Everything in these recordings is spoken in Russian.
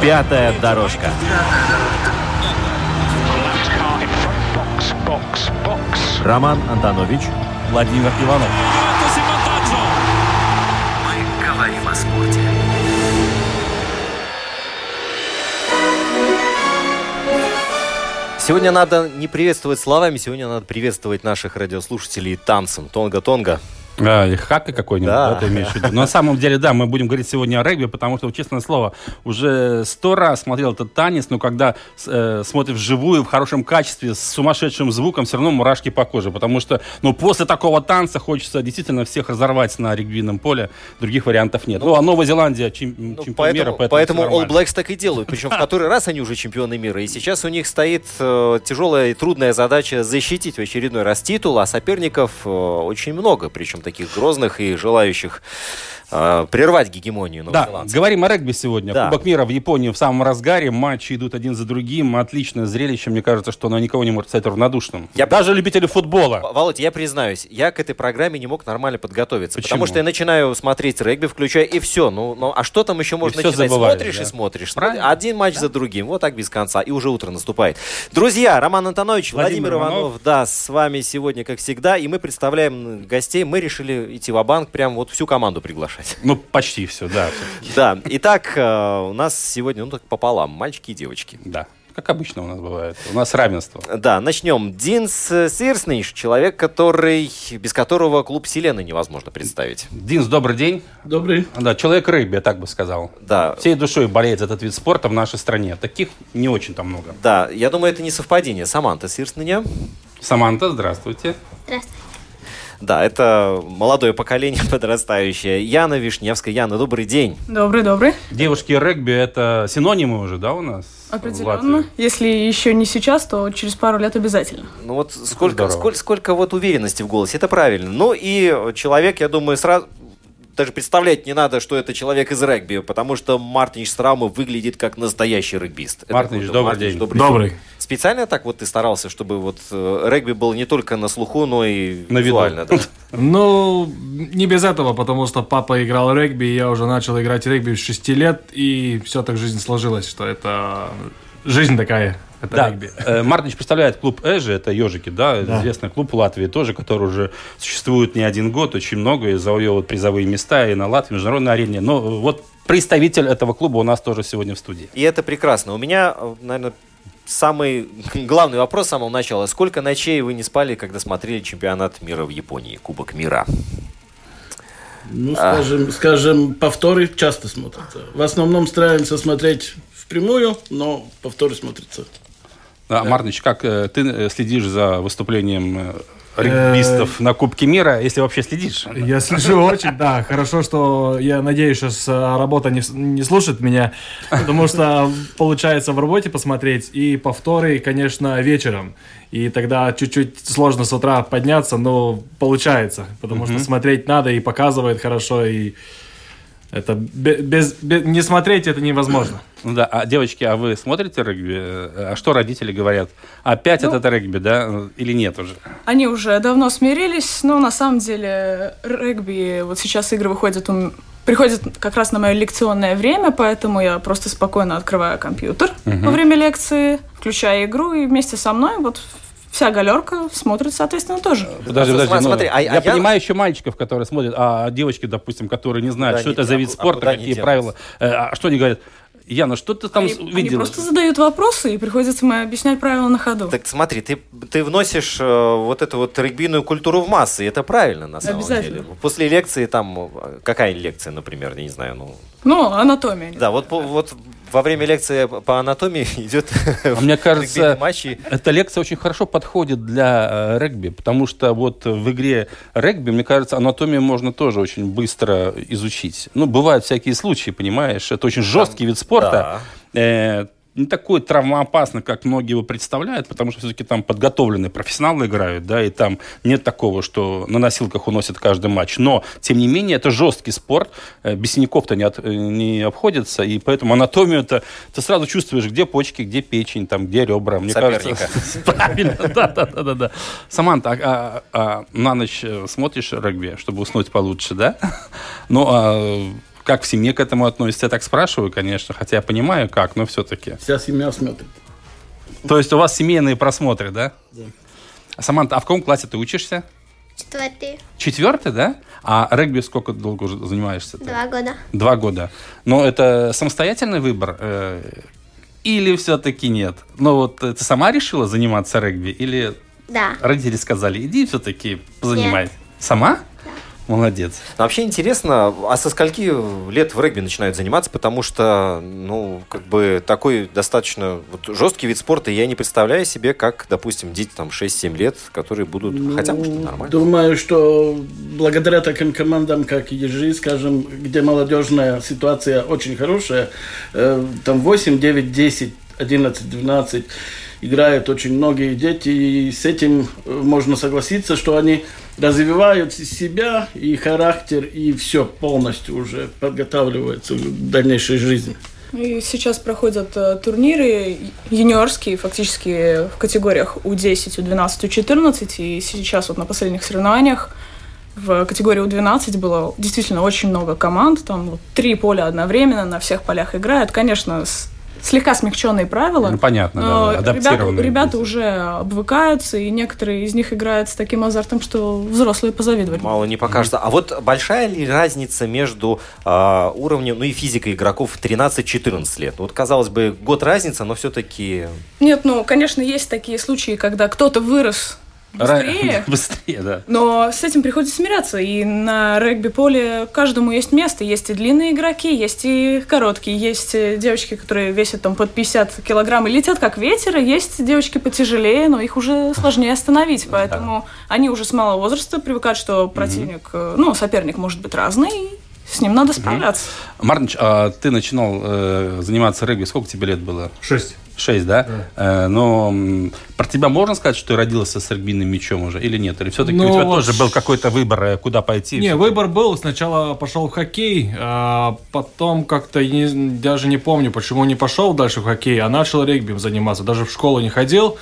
Пятая дорожка. Роман Антонович, Владимир Иванов. Мы говорим о спорте. Сегодня надо не приветствовать словами, сегодня надо приветствовать наших радиослушателей танцем. Тонга-тонга. А, и хака какой-нибудь, Да. да. ты имеешь в виду? Но на самом деле, да, мы будем говорить сегодня о регби, потому что, честное слово, уже сто раз смотрел этот танец, но когда э, смотришь вживую, в хорошем качестве, с сумасшедшим звуком, все равно мурашки по коже, потому что, ну, после такого танца хочется действительно всех разорвать на регбийном поле, других вариантов нет. Ну, а Новая Зеландия чем, Ну, чемпион мира, поэтому поэтому, поэтому всё All. Blacks так и делают. Причем в который раз они уже чемпионы мира. И сейчас у них стоит э, тяжелая и трудная задача защитить в очередной раз титул, а соперников э, очень много, причем таких грозных и желающих э, прервать гегемонию Да, говорим о регби сегодня. Да. Кубок мира в Японии в самом разгаре. Матчи идут один за другим. Отличное зрелище. Мне кажется, что оно никого не может стать равнодушным. Я- Даже любители футбола. Володь, я признаюсь, я к этой программе не мог нормально подготовиться. Почему? Потому что я начинаю смотреть регби, включаю, и все. Ну, ну а что там еще можно всё начинать? забываешь, смотришь да. и смотришь. Правильно. Один матч за другим. Вот так без конца. И уже утро наступает. Друзья, Роман Антонович, Владимир, Владимир Иванов, Иванов. да, с вами сегодня, как всегда. И мы представляем гостей. Мы решили идти в банк прям вот всю команду приглашать. Ну, почти все, да. Да. Итак, э, у нас сегодня, ну так пополам, мальчики и девочки. Да. Как обычно у нас бывает. У нас равенство. Да, начнем. Динс Сирсниш, человек, который, без которого клуб Селены невозможно представить. Динс, добрый день. Добрый. Да, человек регби, я так бы сказал. Да, Всей душой болеет за этот вид спорта в нашей стране. Таких не очень там много. да, я думаю, это не совпадение. Саманта Сирсненя. Саманта, здравствуйте. Да, это молодое поколение подрастающее. Яна Вишневская. Яна, добрый день. Добрый, добрый. Девушки регби это синонимы уже, да, у нас? Определенно. Если еще не сейчас, то через пару лет обязательно. Ну вот сколько, здорово. сколько, сколько вот уверенности в голосе, это правильно. Ну и человек, я думаю, сразу даже представлять не надо, что это человек из регби, потому что Мартинич Страума выглядит как настоящий регбист. Мартинич, добрый Мартинич, день. Добрый. день. Специально так вот ты старался, чтобы вот э, регби был не только на слуху, но и На визуально, да? Ну, не без этого, потому что папа играл регби, и я уже начал играть регби с 6 лет, и все так жизнь сложилась, что это жизнь такая, это Да, регби. э, Мартинич представляет клуб Эжи, это ежики, да, Да. известный клуб в Латвии тоже, который уже существует не один год, очень много, и завоевывает призовые места и на Латвии, и международной арене. Но вот представитель этого клуба у нас тоже сегодня в студии. И это прекрасно. У меня, наверное, самый главный вопрос с самого начала. Сколько ночей вы не спали, когда смотрели чемпионат мира в Японии, Кубок мира? Ну, скажем, скажем, повторы часто смотрятся. В основном стараемся смотреть впрямую, но повторы смотрятся. А, Мартинич, как э, ты э, следишь за выступлением э, регбистов на Кубке мира, если вообще следишь? Я слежу очень, да. Хорошо, что я надеюсь, сейчас а, работа не, не слушает меня, потому что получается в работе посмотреть и повторы, конечно, вечером. И тогда чуть-чуть сложно с утра подняться, но получается, потому что смотреть надо и показывает хорошо, и это бе- без, бе- не смотреть это невозможно. Ну да, а девочки, а вы смотрите регби? А что родители говорят? Опять Ну- этот регби, да? Или нет уже? Они уже давно смирились, но на самом деле регби, вот сейчас игры выходят, у- приходят как раз на мое лекционное время, поэтому я просто спокойно открываю компьютер во время лекции, включаю игру, и вместе со мной вот вся галерка смотрит, соответственно, тоже. Подожди, подожди. ну, смотри, а- я а я- понимаю еще мальчиков, которые смотрят, а девочки, допустим, которые не знают, Куда что это за вид а спорта, они какие правила. э, А что они говорят? Яна, что ты там Они, с- они видела? просто задают вопросы, и приходится мне объяснять правила на ходу. Так смотри, ты, ты вносишь э, вот эту вот регбийную культуру в массы, и это правильно на самом Обязательно. деле. После лекции там, э, какая лекция, например, я не знаю, ну... Ну, анатомия. Да, вот, по- вот во время лекции по анатомии идет А мне кажется, матчи. эта лекция очень хорошо подходит для э, регби, потому что вот в игре регби, мне кажется, анатомию можно тоже очень быстро изучить. Ну, бывают всякие случаи, понимаешь, это очень жесткий вид спорта. Э, не такой травмоопасный, как многие его представляют, потому что все-таки там подготовленные профессионалы играют, да, и там нет такого, что на носилках уносят каждый матч. Но, тем не менее, это жесткий спорт, э, без синяков-то не, от- э, не обходится, и поэтому анатомию-то ты сразу чувствуешь, где почки, где печень, там, где ребра. Мне Соперника. кажется, правильно, да, да, да, да, да. Саманта, а, а- а на ночь э, смотришь регби, чтобы уснуть получше, да? Ну, а как в семье к этому относится? Я так спрашиваю, конечно, хотя я понимаю, как, но все-таки. Вся семья смотрит. То есть у вас семейные просмотры, да? Да. Саманта, а в каком классе ты учишься? Четвертый. Четвертый, да? А регби сколько долго уже занимаешься? Два года. Два года. Но это самостоятельный выбор? э, или все-таки нет? Ну вот э, ты сама решила заниматься регби? Или Да. родители сказали, иди все-таки позанимай? Сама? Молодец. Но вообще интересно, а со скольки лет в регби начинают заниматься, потому что, ну, как бы такой достаточно вот, жесткий вид спорта, я не представляю себе, как, допустим, дети там 6-7 лет, которые будут, хотя, может, нормально. Думаю, что благодаря таким командам, как Ежи, скажем, где молодежная ситуация очень хорошая, э, там 8, 9, 10, 11, 12 играют очень многие дети, и с этим э, можно согласиться, что они развивают себя и характер, и все полностью уже подготавливаются к дальнейшей жизни. И сейчас проходят э, турниры юниорские, фактически в категориях У10, У12, У14. И сейчас вот на последних соревнованиях в категории У12 было действительно очень много команд. Там вот три поля одновременно, на всех полях играют. Конечно, слегка смягченные правила. Ну, понятно, да, но да, ребята, адаптированные. ребята уже обвыкаются, и некоторые из них играют с таким азартом, что взрослые позавидовали. Мало не покажется. А вот большая ли разница между а, уровнем, ну и физикой игроков 13-14 лет? Вот, казалось бы, год разница, но все-таки... Нет, ну, конечно, есть такие случаи, когда кто-то вырос быстрее, Быстрее, да. но с этим приходится смиряться. И на регби-поле каждому есть место. Есть и длинные игроки, есть и короткие. Есть э, девочки, которые весят там под 50 килограмм и летят как ветер. и Есть девочки потяжелее, но их уже сложнее остановить. Поэтому они уже с малого возраста привыкают, что противник, э, ну, соперник может быть разный, с ним надо справляться. Мартыч, а ты начинал э, заниматься регби, сколько тебе лет было? Шесть. Шесть, да? Э, но про тебя можно сказать, что ты родился с регбийным мячом уже или нет? Или все-таки Ну, у тебя вот тоже был какой-то выбор, э, куда пойти? Не, выбор был. Сначала пошел в хоккей, а потом как-то не- даже не помню, почему не пошел дальше в хоккей, а начал регби заниматься. Даже в школу не ходил.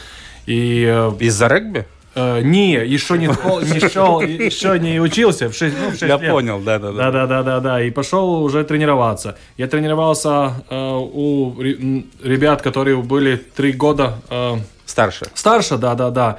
И э, Из-за регби? Э, не, еще не, не шел, еще не учился в 6, ну, в шесть Я лет. понял, да, да, Да, да, да, да, да. И пошел уже тренироваться. Я тренировался э, у ребят, которые были три года э, Старше. старше, да, да, да.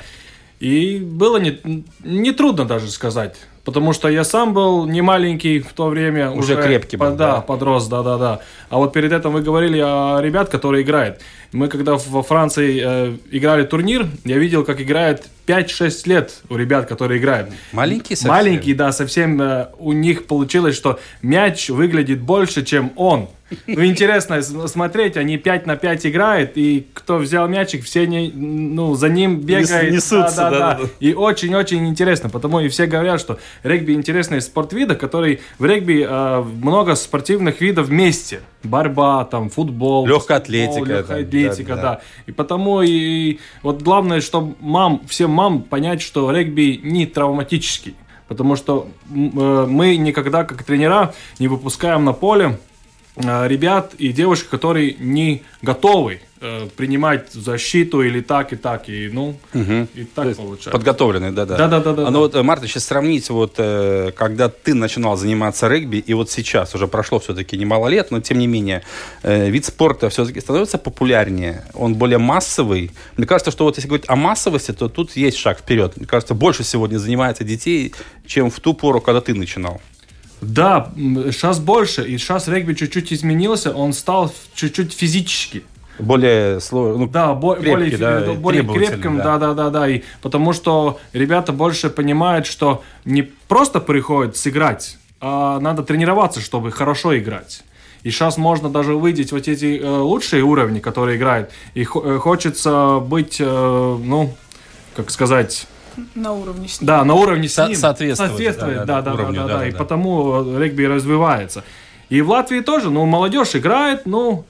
И было не, не трудно даже сказать. Потому что я сам был не маленький в то время. Уже крепкий был, Да, да. подрос, да, да, да. А вот перед этим вы говорили о ребят, которые играют. Мы когда во Франции э, играли турнир, я видел, как играет 5-6 лет у ребят, которые играют. Маленький совсем? Маленький, да, совсем э, у них получилось, что мяч выглядит больше, чем он. Ну, интересно смотреть, они 5 на 5 играют, и кто взял мячик, все не, ну, за ним бегают. несутся, да, да, да. да-да-да. И очень-очень интересно, потому и все говорят, что регби интересный спорт вида, который в регби э, много спортивных видов вместе. Борьба, там, футбол. Легкая атлетика, легкая атлетика, да, да, да. И потому и вот главное, чтобы мам, всем мам понять, что регби не травматический. Потому что э, мы никогда, как тренера, не выпускаем на поле ребят и девушек, которые не готовы э, принимать защиту или так и так. И, ну, и так получается. Подготовленный, да-да. Да-да-да-да. А ну вот, э, Марта, сейчас сравнить, вот, э, когда ты начинал заниматься регби, и вот сейчас, уже прошло все-таки немало лет, но тем не менее, э, вид спорта все-таки становится популярнее, он более массовый. Мне кажется, что вот если говорить о массовости, то тут есть шаг вперед. Мне кажется, больше сегодня занимается детей, чем в ту пору, когда ты начинал. Да, сейчас больше, и сейчас регби чуть-чуть изменился, он стал чуть-чуть физически. Более сложно, ну, Да, бо- крепкий, более, да, более крепким, да. да, да, да, да. И потому что ребята больше понимают, что не просто приходят сыграть, а надо тренироваться, чтобы хорошо играть. И сейчас можно даже увидеть вот эти э, лучшие уровни, которые играют. И э, хочется быть, э, ну, как сказать, На уровне с ним. да, на уровне с ним. соответствовать, Соответствовать, да, да, да, да, да, уровню, да, да, да, да, И да. потому регби развивается. И в Латвии тоже, ну, молодежь играет, ну,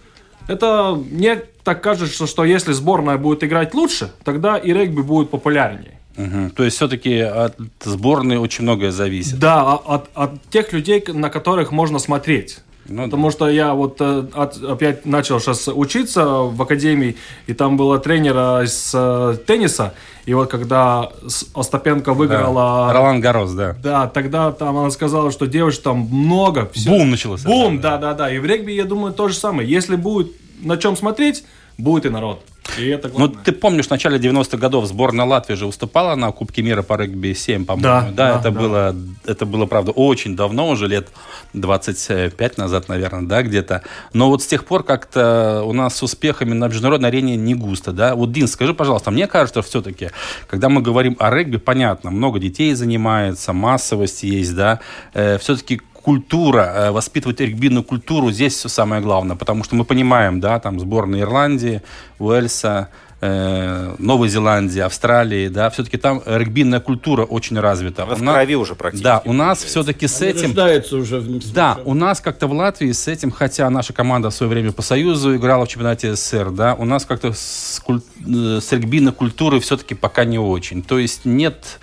это мне так кажется, что если сборная будет играть лучше, тогда и регби будет популярнее. Мгм. То есть все-таки от сборной очень многое зависит. Да, а- от, от тех людей, на которых можно смотреть. Ну Потому что я вот э, от- опять начал сейчас учиться в академии, и там была тренера из э, тенниса, и вот когда Остапенко Да. выиграла... Ролан Гарос, да. Да, тогда там она сказала, что девушек там много. всё. Бум начался. Бум, да, да, да. И в регби, я думаю, то же самое. Если будет на чем смотреть, будет и народ. И это Ну, ты помнишь, в начале 90-х годов сборная Латвии же выступала на Кубке мира по регби-7, по-моему. Да, да, это, да. Было, это было, правда, очень давно, уже лет 25 назад, наверное, да, где-то. Но вот с тех пор как-то у нас с успехами на международной арене не густо, да. Вот, Дин, скажи, пожалуйста, мне кажется, все-таки, когда мы говорим о регби, понятно, много детей занимается, массовость есть, да, все-таки культура, э, воспитывать регбийную культуру, здесь все самое главное, потому что мы понимаем, да, там сборная Ирландии, Уэльса, э, Новой Зеландии, Австралии, да, все-таки там регбийная культура очень развита. Она в нас- крови уже практически. Да, у нас все-таки с Они этим... уже в Да, у нас как-то в Латвии с этим, хотя наша команда в свое время по Союзу играла в чемпионате СССР, да, у нас как-то с, куль- э, с регбийной культурой все-таки пока не очень. То есть нет,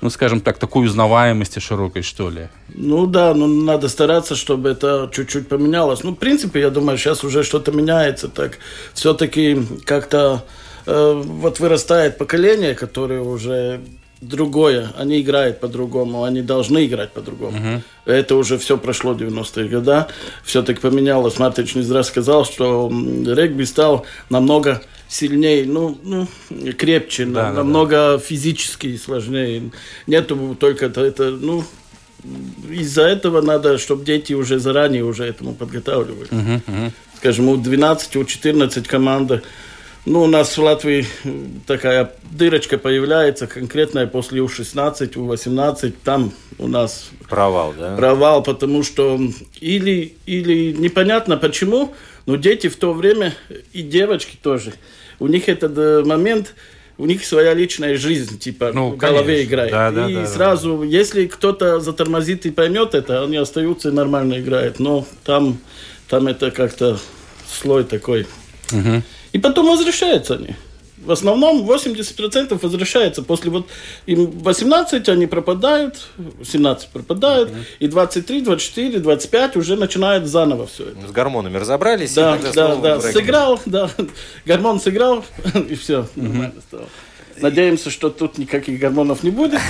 ну, скажем так, такой узнаваемости широкой, что ли. Ну да, но надо стараться, чтобы это чуть-чуть поменялось. Ну, в принципе, я думаю, сейчас уже что-то меняется. Так все-таки как-то э, вот вырастает поколение, которое уже другое. Они играют по-другому, они должны играть по-другому. Это уже все прошло 90-е годы. Все-таки поменялось. Мартыч не зря сказал, что регби стал намного сильнее, ну, ну крепче, Да, да, да. намного физически сложнее. Нету только это, ну, из-за этого надо, чтобы дети уже заранее уже этому подготавливали. Скажем, у 12, у 14 команда. Ну, у нас в Латвии такая дырочка появляется конкретная после У-16, У-18. Там у нас Провал, да? провал, потому что или, или непонятно почему, но дети в то время, и девочки тоже, у них этот э, момент, у них своя личная жизнь, типа, Ну, в голове конечно. играет. Да, да, и да, да. сразу, если кто-то затормозит и поймет это, они остаются и нормально играют. Но там, там это как-то слой такой. И потом возвращаются они. В основном 80% возвращается. После вот им 18 они пропадают, 17 пропадают, и 23, 24, 25 уже начинают заново все это. С гормонами разобрались. Да, да, да, сыграл, да, гормон сыграл, и все, нормально стало. Надеемся, что тут никаких гормонов не будет.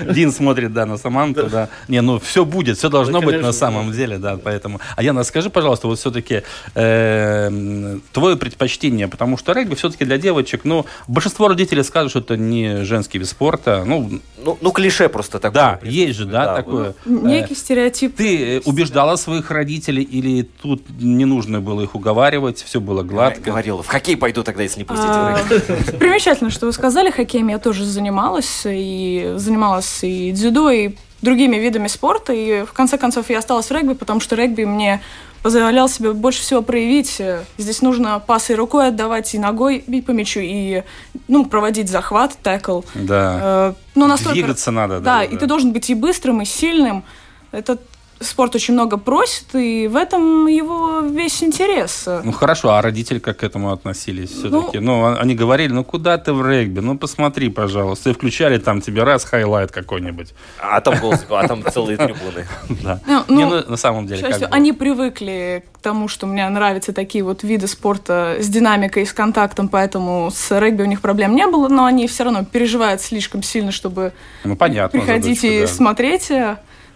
Дин смотрит, да, на Саманту, да. Не, ну все будет, все должно Да, быть на самом деле, да, поэтому. А Яна, скажи, пожалуйста, вот все-таки твое предпочтение, потому что регби все-таки для девочек, ну, большинство родителей скажут, что это не женский вид спорта, ну, Ну, ну, клише просто такое. да, есть же, да, такое. Некий стереотип. Ты э, убеждала своих родителей или тут не нужно было их уговаривать, все было гладко? Говорила, в хоккей пойду тогда, если не пустите Примечательно, что вы сказали, хоккеем я тоже занималась, и занималась и дзюдо, и другими видами спорта, и в конце концов я осталась в регби, потому что регби мне позволял себе больше всего проявить. Здесь нужно пасы рукой отдавать, и ногой бить по мячу, и ну, проводить захват, tackle. Да. Э, ну, настолько... Двигаться надо, да, Да, да, и ты должен быть и быстрым, и сильным. Этот спорт очень много просит, и в этом его весь интерес. Ну хорошо, а родители как к этому относились все-таки? Ну, а- они говорили, ну куда ты в регби? Ну посмотри, пожалуйста. И включали там тебе раз highlight какой-нибудь. А там голос, а там целые трибуны. Да. Ну, ну, ну, на самом деле, они привыкли к тому, что мне нравятся такие вот виды спорта с динамикой, с контактом, поэтому с регби у них проблем не было, но они все равно переживают слишком сильно, чтобы Ну, понятно. приходить и смотреть.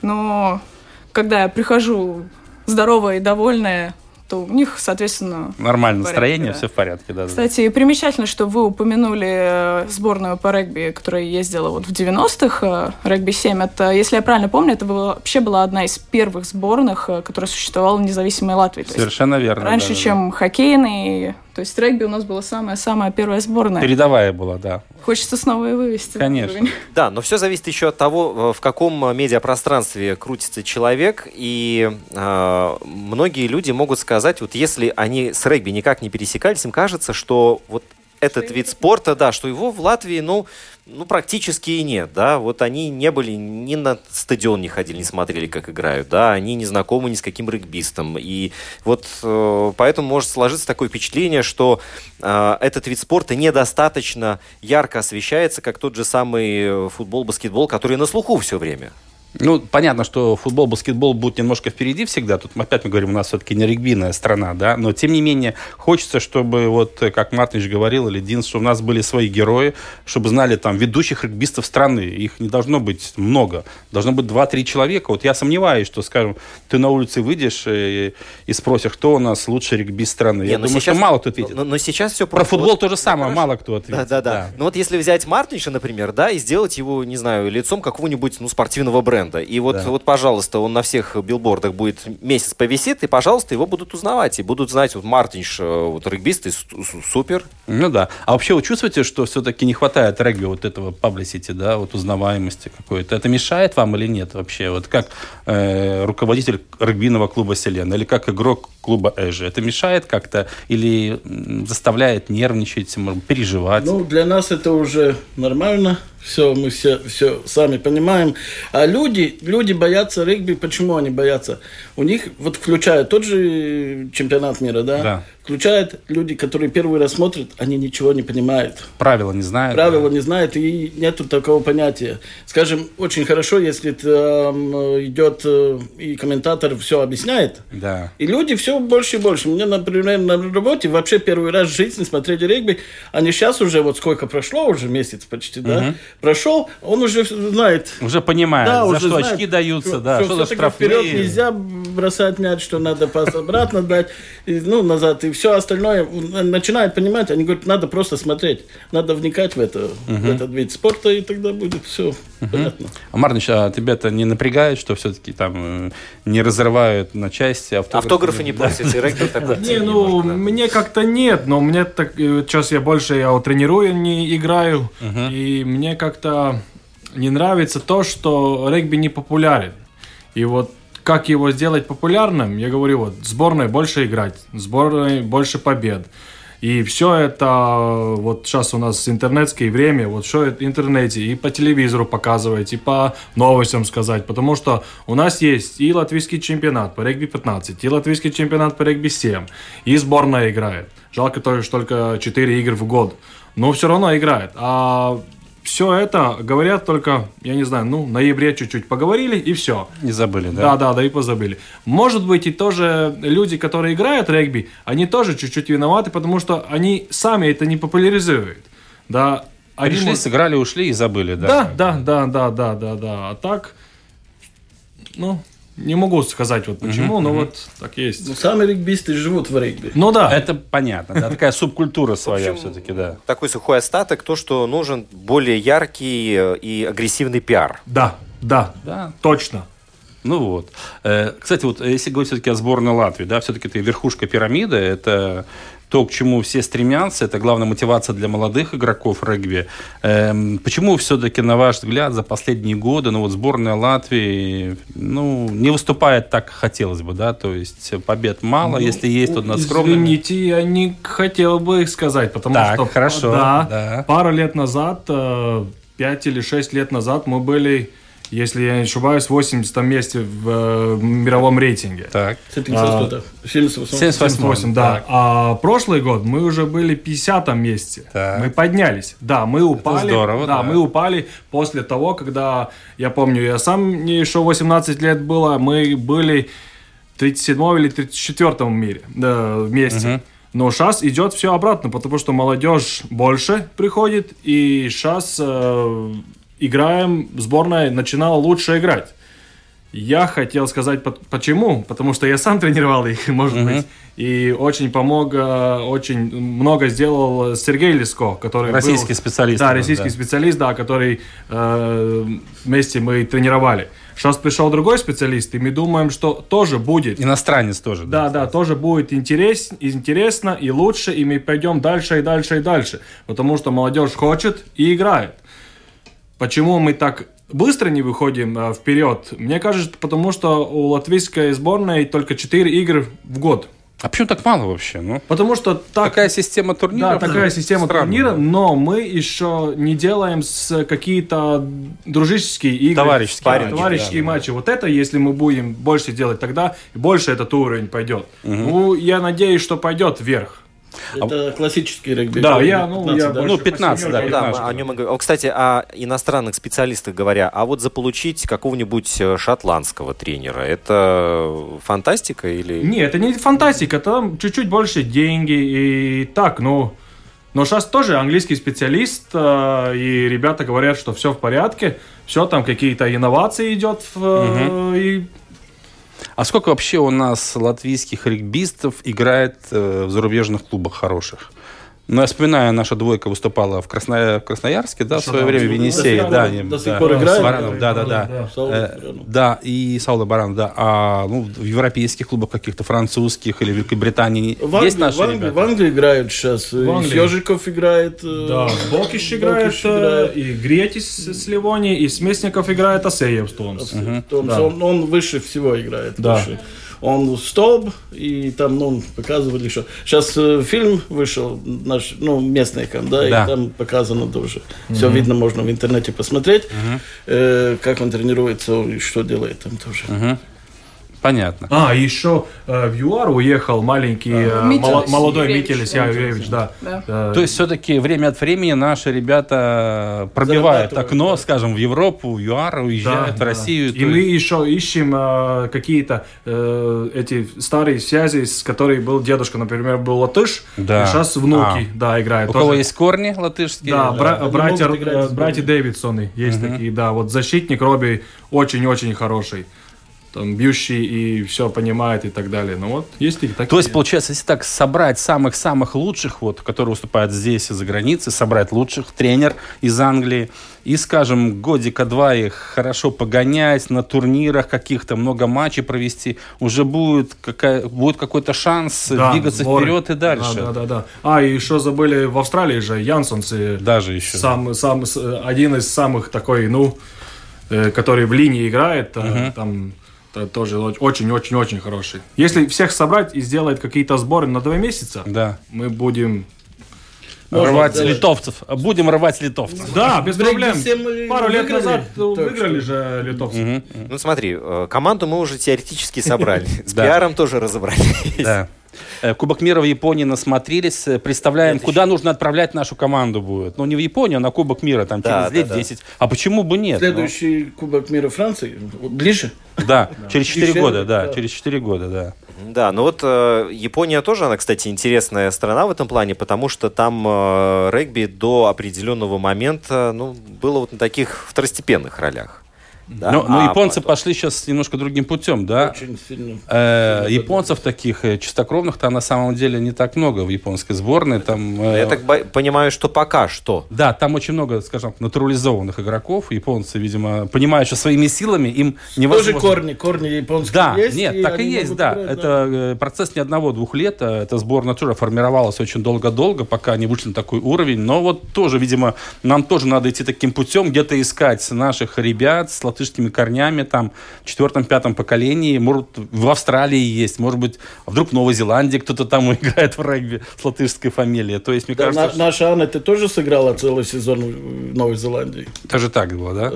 Но когда я прихожу здоровая и довольная, то у них, соответственно, Нормальное порядке, настроение, да. все в порядке, да. да. Кстати, примечательно, что вы упомянули э, сборную по регби, которая ездила вот в 90-х, э, регби-7. Это, если я правильно помню, это вообще была одна из первых сборных, э, которая существовала в независимой Латвии. То есть Совершенно верно. раньше, да, да, чем хоккейный. То есть регби у нас была самая-самая первая сборная. Передовая была, да. Хочется снова и вывести. Конечно. Да, но все зависит еще от того, э, в каком э, медиапространстве крутится человек. И э, многие люди могут сказать, вот если они с регби никак не пересекались, им кажется, что вот этот вид спорта, да, что его в Латвии, ну, ну, практически и нет, да, вот они не были, ни на стадион не ходили, не смотрели, как играют, да, они не знакомы ни с каким регбистом, и вот э, поэтому может сложиться такое впечатление, что э, этот вид спорта недостаточно ярко освещается, как тот же самый э, футбол, баскетбол, который на слуху все время. Ну, понятно, что футбол, баскетбол будут немножко впереди всегда. Тут опять мы говорим, у нас все-таки не регбийная страна, да. Но, тем не менее, хочется, чтобы, вот, э, как Мартыч говорил, или Дин, что у нас были свои герои, чтобы знали там ведущих регбистов страны. Их не должно быть много. Должно быть 2-3 человека. Вот я сомневаюсь, что, скажем, ты на улице выйдешь и, и спросишь, кто у нас лучший регбист страны. я Не, ну думаю, сейчас- что мало кто ответит. Но, но сейчас все Про футбол то же самое, мало кто ответит. Да, да, да. Ну вот если взять Мартинша, например, да, и сделать его, не знаю, лицом какого-нибудь, ну, спортивного бренда. И вот, Да. вот, пожалуйста, он на всех билбордах будет месяц повисит, и, пожалуйста, его будут узнавать. И будут знать, вот Мартинш, э, вот регбист, и су- су- супер. Ну да. А вообще вы чувствуете, что все-таки не хватает регби вот этого publicity, да, вот узнаваемости какой-то? Это мешает вам или нет вообще? Вот как э, руководитель регбийного клуба «Селена» или как игрок клуба «Эжи»? Это мешает как-то или заставляет нервничать, переживать? Ну, для нас это уже нормально. Все, мы все, все сами понимаем. А люди, люди боятся регби. Почему они боятся? У них, вот включая тот же чемпионат мира, да? Да. Включают люди, которые первый раз смотрят, они ничего не понимают. Правила не знают? Правила не знают, и нету такого понятия. Скажем, очень хорошо, если там идет э, и комментатор все объясняет, Да. и люди все больше и больше. Мне, например, на работе вообще первый раз в жизни смотрели регби. Они сейчас уже, вот сколько прошло, уже месяц почти, да, прошел, он уже знает. Уже понимает, Да, за уже что знает, очки даются, да, что за штрафные. вперед нельзя бросать мяч, что надо пас обратно дать, ну, назад, и все остальное начинает понимать, они говорят, надо просто смотреть, надо вникать в это, в этот вид спорта, и тогда будет все понятно. А, Марнич, а тебя-то не напрягает, что все-таки там э, не разрывают на части автографы? Автографы не просят, и регби такой. Не, ну, мне как-то нет, но мне так, э, сейчас я больше я тренирую, не играю, и мне как-то не нравится то, что регби не популярен. И вот как его сделать популярным, я говорю, вот, сборной больше играть, сборной больше побед. И все это, вот сейчас у нас интернетское время, вот все это в интернете, и по телевизору показывать, и по новостям сказать, потому что у нас есть и латвийский чемпионат по регби-15, и латвийский чемпионат по регби-7, и сборная играет. Жалко только, что только 4 игры в год, но все равно играет. А все это говорят только, я не знаю, ну, в ноябре чуть-чуть поговорили, и все. Не забыли, да? Да, да, да, и позабыли. Может быть, и тоже люди, которые играют регби, они тоже чуть-чуть виноваты, потому что они сами это не популяризуют. Да, они Пришли, мож- сыграли, ушли и забыли, да? да, да, да, да, да, да, да. А так, ну, не могу сказать вот почему, но вот так есть. Ну, сами регбисты живут в регби. Ну да. Это понятно, да, такая субкультура своя все-таки, да. Такой сухой остаток, то, что нужен более яркий э, и агрессивный пиар. Да, да, Да. точно. Ну вот. Э, Кстати, вот если говорить все-таки о сборной Латвии, да, все-таки это верхушка пирамиды, это то, к чему все стремятся, это главная мотивация для молодых игроков регби. Эм, почему все-таки, на ваш взгляд, за последние годы, ну вот сборная Латвии, ну, не выступает так, как хотелось бы, да, то есть побед мало, если есть, то над скромными. Ну, Извините, я не хотел бы их сказать, потому Так, что хорошо, да, да. пару лет назад, э, пять или шесть лет назад мы были, если я не ошибаюсь, в 80 месте в э, мировом рейтинге. Так. С этим что-то. 78. 78, 78, да. Так. А прошлый год мы уже были в 50 месте. Так. Мы поднялись. Да, мы упали. здорово, да. мы упали после того, когда, я помню, я сам мне еще 18 лет было, мы были в 37 или 34 мире, да, вместе. Но сейчас идет все обратно, потому что молодежь больше приходит, и сейчас играем, сборная начинала лучше играть. Я хотел сказать, по- почему. Потому что я сам тренировал их, может быть. И очень помог, э, очень много сделал Сергей Леско, который Российский был- специалист Да, российский да. специалист, да, который э, вместе мы тренировали. Сейчас пришел другой специалист, и мы думаем, что тоже будет. Иностранец тоже. Да, да, тоже будет интерес, интересно и лучше, и мы пойдем дальше и дальше и дальше. Потому что молодежь хочет и играет. Почему мы так быстро не выходим э, вперед? Мне кажется, потому что у латвийской сборной только 4 игры в год. А почему так мало вообще? Ну, Потому что так, такая система турнира. да, такая система Странно, турнира, да. но мы еще не делаем с какие-то дружеские игры. Товарищеские Да, матчи, товарищеские да, да. матчи. Вот это, если мы будем больше делать, тогда больше этот уровень пойдет. Ну, я надеюсь, что пойдет вверх. Это классический регби. Да, я, ну, я да. Ну, 15, по да, сеньорке. Да, мы 15. о нем и говорим. О, Кстати, о иностранных специалистах говоря, а вот заполучить какого-нибудь э, шотландского тренера, это фантастика или... Не, это не фантастика, там чуть-чуть больше деньги и так, ну... Но сейчас тоже английский специалист, э, и ребята говорят, что все в порядке, все там какие-то инновации идет, э, и А сколько вообще у нас латвийских регбистов играет э, в зарубежных клубах хороших? Ну, я вспоминаю, наша двойка выступала в Красно... Красноярске, да, в свое время в Енисее. Да, они- до сих да, пор с играют? Да, да, да. Да, Саул Э, Баранов. Да, и Саула Баран, да. А ну, в европейских клубах каких-то, французских или Великобритании В есть Англии, наши в, Англии, ребята? в Англии играют сейчас. В Англии. Ежиков играет. э, Да, Бокиш играет, Бокиш играет. э, и Гретис с Ливони, и Смесников играет Асеев Стонс. Он, Да. он, он выше всего играет. Да. выше. Он столб, и там, ну, показывали, что... Сейчас э, фильм вышел, наш, ну, местный, да, Да. и там показано тоже. Все видно, можно в интернете посмотреть, э, как он тренируется и что делает там тоже. Понятно. А, еще э, в ЮАР уехал маленький, э, Митялис мало- молодой. Микелес Юрьевич, да. Да. Э, То есть все-таки время от времени наши ребята пробивают окно, да. скажем, в Европу, в ЮАР, уезжают в Россию. И мы есть- еще ищем э, какие-то э, эти старые связи, с которой был дедушка, например, был латыш, Да. и сейчас внуки, да, играют. У тоже. кого есть корни латышские? Да, бра- Они братья, могут играть э, братья Дэвидсоны есть такие, да. Вот защитник Робби очень-очень хороший. Там бьющий и все понимает и так далее. Ну вот, есть и такие. То есть, получается, если так собрать самых-самых лучших, вот, которые выступают здесь и за границей, собрать лучших, тренер из Англии, и, скажем, годика-два их хорошо погонять на турнирах каких-то, много матчей провести, уже будет, какая, будет какой-то шанс Да, двигаться сборы. вперед и дальше. Да, да, да, да. А, и еще забыли в Австралии же Янсонсы. Даже еще. Сам, сам, с- один из самых такой, ну, э, который в линии играет, э, там э, тоже очень-очень-очень хороший. Если всех собрать и сделать какие-то сборы на два месяца, Да. мы будем... Можно рвать сделать. литовцев. Будем рвать литовцев. Да, без проблем. Пару лет выиграли, назад так выиграли что- же литовцы. Ну смотри, э, команду мы уже теоретически собрали. С пиаром тоже разобрались. Да. Э, Кубок мира в Японии насмотрелись. Э, Представляем, куда нужно отправлять нашу команду будет. Ну, не в Японию, а на Кубок мира, там Да, через лет да, да. 10. А почему бы нет? Следующий Кубок мира Франции ближе. Ну, да, через 4 Еще, года, да, да. через 4 года, да. Да, ну вот э, Япония тоже, она, кстати, интересная страна в этом плане, потому что там э, регби до определенного момента, ну, было вот на таких второстепенных ролях. Да, Но, но а японцы потом- пошли сейчас немножко другим путем, да? Очень сильно. Э, японцев таких э, чистокровных там на самом деле не так много в японской сборной. Там, э, Я так понимаю, что пока что. Да, там очень много, скажем, натурализованных игроков. Японцы, видимо, понимают, что своими силами им невозможно... Тоже корни, корни японские Да, есть. нет, так и есть, да. играть, Это э, процесс не одного-двух лет. э, Эта сборная тоже формировалась очень долго-долго, пока не вышли на такой уровень. Но вот тоже, видимо, нам тоже надо идти таким путем, где-то искать наших ребят с латышскими корнями, там, в четвертом-пятом поколении. Может, в Австралии есть, может быть, а вдруг в Новой Зеландии кто-то там играет в регби с латышской фамилией. То есть, мне Да, кажется, на- что- наша Анна, ты тоже сыграла целый сезон в Новой Зеландии? Даже так было, да?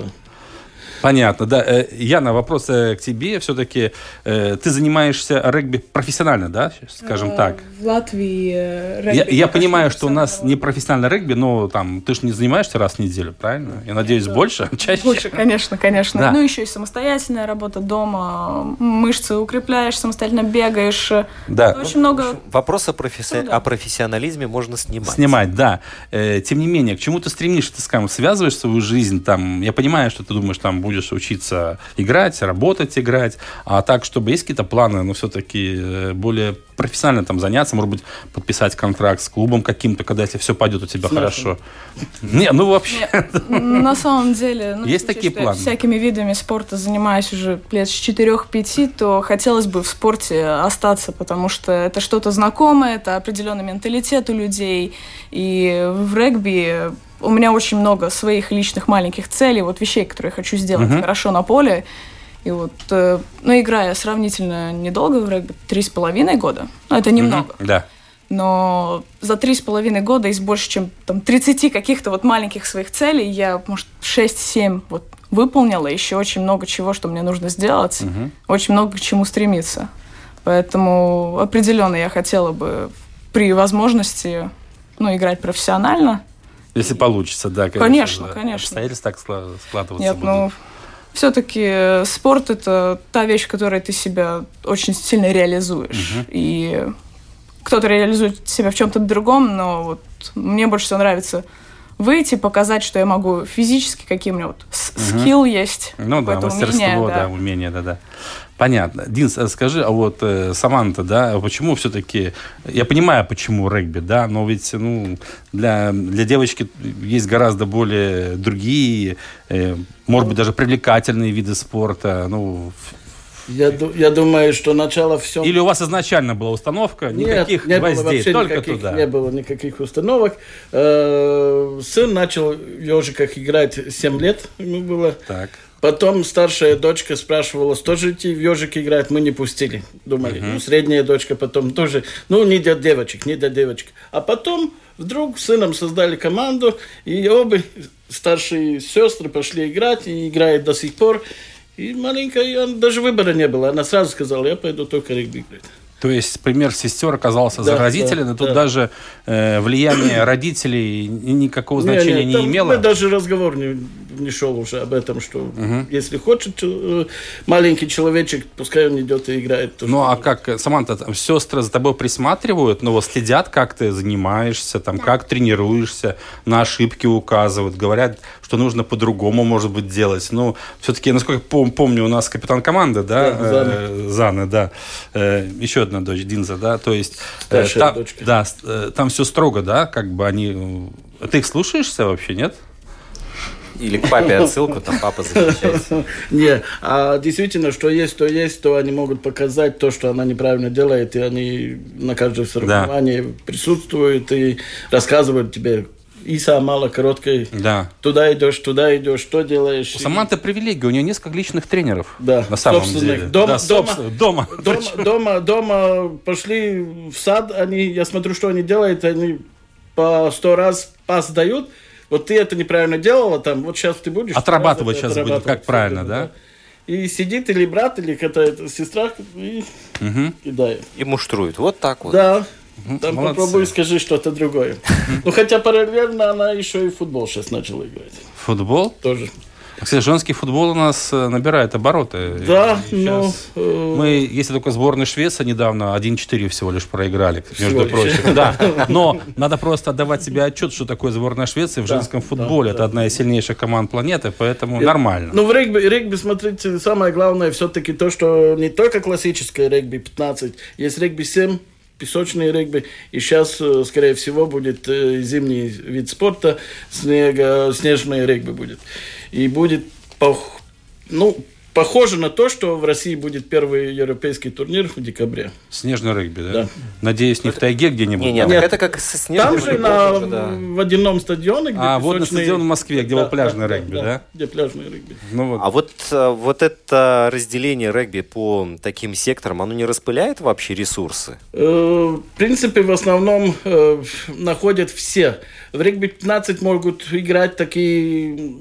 Понятно, да. Э, Яна, вопрос э, к тебе. Все-таки э, ты занимаешься регби профессионально, да, скажем так? В Латвии Я, регби я пока понимаю, что у нас профессионально. не профессиональный регби, но там ты же не занимаешься раз в неделю, правильно? Я надеюсь, больше, чаще. Лучше, конечно, конечно. Да. Ну, еще и самостоятельная работа дома, мышцы укрепляешь, самостоятельно бегаешь. Да. Очень много... Вопрос о, професси- Ну да. о профессионализме можно снимать. Снимать, да. Тем не менее, к чему ты стремишься, ты, скажем, связываешь свою жизнь там? Я понимаю, что ты думаешь, там будет будешь учиться играть, работать, играть. А так, чтобы есть какие-то планы, но все-таки э, более профессионально там заняться, может быть, подписать контракт с клубом каким-то, когда если все пойдет у тебя С нашим. хорошо. Не, ну вообще. На самом деле, ну, Есть такие планы? всякими видами спорта занимаюсь уже лет с 4-5, то хотелось бы в спорте остаться, потому что это что-то знакомое, это определенный менталитет у людей. И в регби у меня очень много своих личных маленьких целей, вот вещей, которые я хочу сделать Мгм. хорошо на поле. И вот, э, ну, играя сравнительно недолго в регби, три с половиной года, ну, это немного. Да. Но за три с половиной года из больше, чем там 30 каких-то вот маленьких своих целей я, может, 6-7 вот выполнила. Еще очень много чего, что мне нужно сделать. Очень много к чему стремиться. Поэтому определенно я хотела бы при возможности ну, играть профессионально. Если получится, да. Конечно, да. конечно. Обстоятельства так скла- складываться Нет, будут. ну, все-таки спорт это та вещь, в которой ты себя очень сильно реализуешь. И кто-то реализует себя в чем-то другом, но вот мне больше всего нравится выйти, показать, что я могу физически, какие у меня вот скилл есть. Ну да, мастерство, умение, да, умение, да, да. Понятно. Динс, а скажи, а вот э, Саманта, да, почему все-таки, я понимаю, почему регби, да, но ведь, ну, для, для девочки есть гораздо более другие, э, может быть, даже привлекательные виды спорта, ну, Я, я думаю, что начало все... или у вас изначально была установка, никаких Нет, не было гвоздей, вообще только никаких, туда. Не было никаких установок. Э, Сын начал в ежиках играть 7 лет, ему было. Так. Потом старшая дочка спрашивала, тоже идти в ежик играть, мы не пустили. Думали, ну, средняя дочка потом тоже, ну, не для девочек, не для девочек. А потом вдруг с сыном создали команду, и обе старшие сестры пошли играть, и играет до сих пор. И маленькая, даже выбора не было. Она сразу сказала, я пойду только регби играть. То есть пример сестер оказался Да, заразителен, да, и тут да. даже э, влияние родителей ни- никакого значения не, там имело. мы даже разговор не, не шел уже об этом, что если хочет э, маленький человечек, пускай он идет и играет. то, Ну а как, Саманта, там сестры за тобой присматривают, ну вот следят, как ты занимаешься, там, как тренируешься, на ошибки указывают, говорят, что нужно по-другому, может быть, делать. Ну, все-таки, насколько пом- помню, у нас капитан команды, да, Да, Заны. э, Заны, да, Э, еще одна дочь Динза, да, то есть... э, Старшая та- дочка. Да, э, там все строго, да, как бы они... Ты их слушаешься вообще, нет? Или к папе отсылку, там папа защищается. Не, а действительно, что есть, то есть, то они могут показать то, что она неправильно делает, и они на каждом соревновании присутствуют и рассказывают тебе, Иса мало короткой, Да. туда идешь, туда идешь, что делаешь. У Саманты привилегия, у нее несколько личных тренеров. Да, на самом деле. Дома- да, дома- дома. Дома, дома, дома пошли в сад, они, я смотрю, что они делают, они по сто раз пас дают. Вот ты это неправильно делала, там, вот сейчас ты будешь... Отрабатывать сейчас это будет, как отрабатывать. правильно, да? И сидит или брат, или какая-то сестра, и кидает. И муштрует. Вот так вот. Да, там молодцы. попробуй скажи что-то другое. Ну, хотя параллельно она еще и в футбол сейчас начала играть. Футбол? Тоже. Кстати, женский футбол у нас э, набирает обороты. Да, И ну... э, Мы, если только сборной Швеции недавно 1-4 всего лишь проиграли, Всего между лишь. прочим. Да. Но надо просто отдавать себе отчет, что такое сборная Швеции в Да, женском да, футболе. да. Это одна из сильнейших команд планеты, поэтому нормально. Ну, в регби, регби, смотрите, самое главное все-таки то, что не только классическое регби 15, есть регби 7, песочный регби, и сейчас, э, скорее всего, будет э, зимний вид спорта, снега, снежный регби будет. И будет, пох- ну, похоже на то, что в России будет первый европейский турнир в декабре. Снежный регби, да? Да. Надеюсь, не в тайге где-нибудь. Не, не, Нет. так это как со Там же на тоже, да. водяном стадионе, где А, вот на песочный- стадион в Москве, где был пляжный регби, да? Где пляжный регби. Ну вот. А вот, э, вот это разделение регби по таким секторам, оно не распыляет вообще ресурсы? Э, В принципе, в основном э, находят все. В регби 15 могут играть такие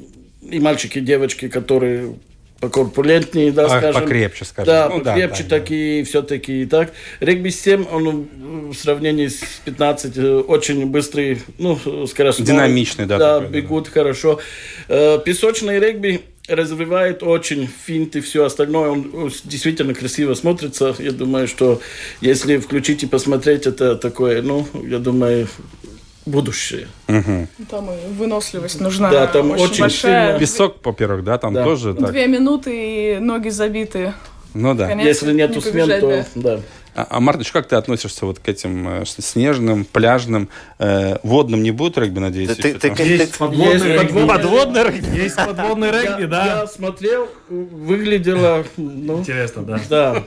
и мальчики, и девочки, которые покорпулентнее, да, А, скажем. покрепче, скажем. Да, Ну да, покрепче да, да. такие, все-таки и так. Регби 7, он в сравнении с 15 э, очень быстрый, ну, скоростной. Динамичный, да, Да, такой, да, бегут хорошо. Э, Песочный регби развивает очень финты, все остальное. Он э, действительно красиво смотрится. Я думаю, что если включить и посмотреть, это такое, ну, я думаю, будущее. Там и выносливость нужна Да, там очень, очень большая. сильно Песок, во-первых, да, там Да. тоже так. Две минуты и ноги забиты. Ну да. Конечно, Если нету не смен, побежать, то да. Да. А, а Мартыч, как ты относишься вот к этим э, снежным, пляжным, э, водным не будет регби, надеюсь? Ты- еще ты- там? ты- Есть подводный Есть регби. подводный регби. Есть подводный регби, Я, да. я смотрел, выглядело, ну, Интересно, да. да.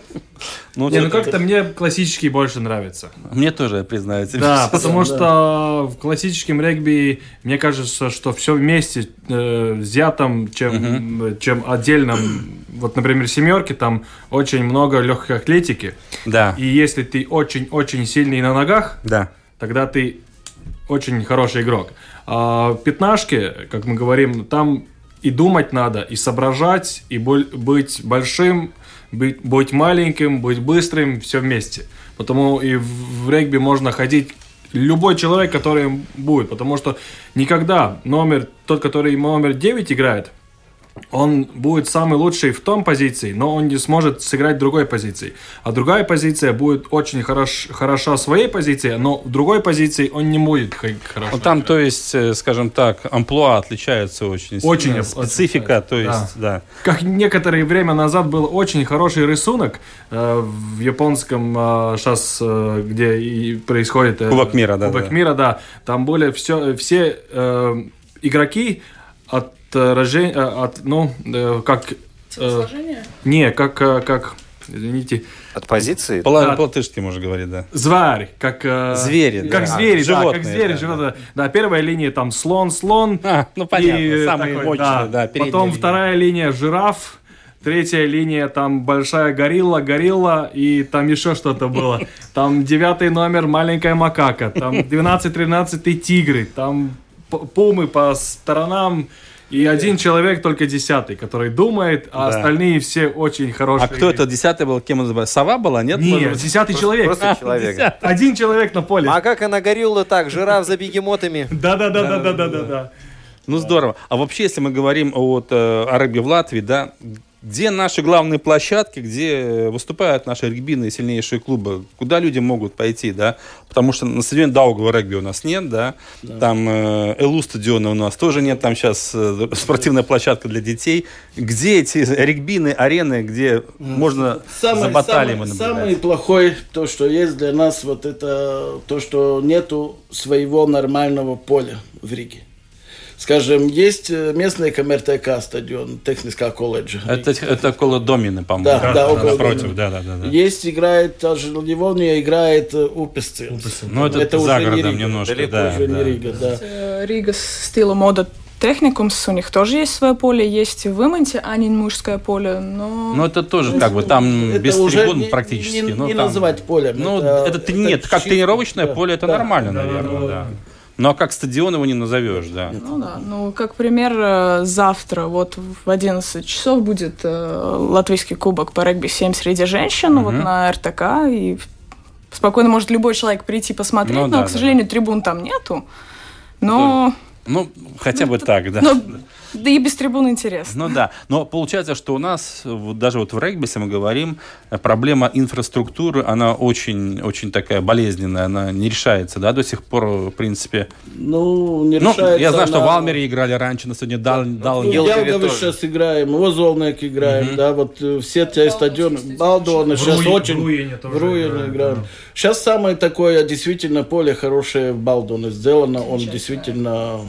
Ну, Не, ну это- как-то мне классический больше нравится. Мне тоже, я признаю тебе. Да, потому Да. что в классическом регби мне кажется, что все вместе э, взятом, чем, чем отдельном. Вот, например, семерки там очень много легкой атлетики. Да, И если ты очень-очень сильный на ногах, да. тогда ты очень хороший игрок. А в пятнашке, как мы говорим, там и думать надо, и соображать, и быть большим, быть, быть маленьким, быть быстрым, все вместе. Потому и в, в регби можно ходить любой человек, который будет, потому что никогда номер, тот, который номер 9 играет, он будет самый лучший в том позиции, но он не сможет сыграть в другой позиции. А другая позиция будет очень хорош, хороша в своей позиции, но в другой позиции он не будет хорошо. Ну, там, играть. то есть, э, скажем так, амплуа отличается очень. Очень сильно, отличается, Специфика, то да. есть, да. Как некоторое время назад был очень хороший рисунок э, в японском сейчас, где и происходит э, Кубок мира, да, Кубок да. мира, да. Там были все, все э, игроки от рождения, э, от, ну, э, как... э, Сложение? не, как, э, как, извините, От позиции? По Да. латышски можно говорить, да. Зварь, как... э, Звери, Как да. звери, да, Животные, как звери, да, животные. Да, первая линия там слон, слон. А, ну понятно, И самые такой, мощные, да, передняя Потом линия. вторая линия жираф, третья линия там большая горилла, горилла, и там еще что-то было. Там девятый номер маленькая макака, там 12-13 тигры, там пумы по сторонам. И один человек только десятый, который думает, а Да. остальные все очень хорошие. А кто это десятый был? Кем он называется? Сова была, нет? Нет, Может быть? десятый человек. Просто человек. Десятый. Один человек на поле. А как она горилла так? Жираф за бегемотами. Да, да, да, да, да, да, да, да. Ну здорово. А вообще, если мы говорим о, вот, э, о регби в Латвии, да, где наши главные площадки, где выступают наши регбийные сильнейшие клубы, куда люди могут пойти, да? Потому что на стадионе Даугава регби у нас нет, да? Там э, Элу стадиона у нас тоже нет, там сейчас э, спортивная площадка для детей. Где эти регбийные арены, где можно за баталием самый, наблюдать? самый плохой, то, что есть для нас, вот это то, что нету своего нормального поля в Риге. Скажем, есть э, местный КМРТК стадион, Техническая колледж. Это, это около Домины, по-моему. Да, да, около напротив, да, да, да. да. Есть играет, даже Ливония играет э, Упесцилс. Ну, это, Это за уже не городом Рига. немножко, Далеко да. Уже да. не Рига, да. Э, Рига с стила мода Техникумс, у них тоже есть свое поле, есть в Имонте, а не мужское поле, но... Ну, это тоже как бы там Это без трибун не- практи- не- ну, не там- называть полем, Ну, это- это, это нет, как чисто- тренировочное да, поле, это да. нормально, Да, наверное, да, да. Да. Ну, а как стадион его не назовешь, да. Ну да, ну как пример, э, завтра вот в 11 часов будет э, латвийский кубок по регби-7 среди женщин вот на РТК, и спокойно может любой человек прийти посмотреть, Ну но, да, к да, сожалению, трибун там нету. Но, Ну, хотя бы так, да. но да и без трибун интересно. Ну да, но получается, что у нас, вот даже вот в регби, если мы говорим, проблема инфраструктуры, она очень, очень такая болезненная, она не решается, да, до сих пор, в принципе. Ну, не Ну, решается я знаю, что в она- Алмере играли раньше, на сегодня дал, дал, Ну, Елгове Елгове тоже. сейчас играем, Возолнек играем, да, вот э, все те стадионы, Балдоны В сейчас Руи- очень... в Руине играем, играем. да. Сейчас самое такое, действительно, поле хорошее в Балдоне сделано, он действительно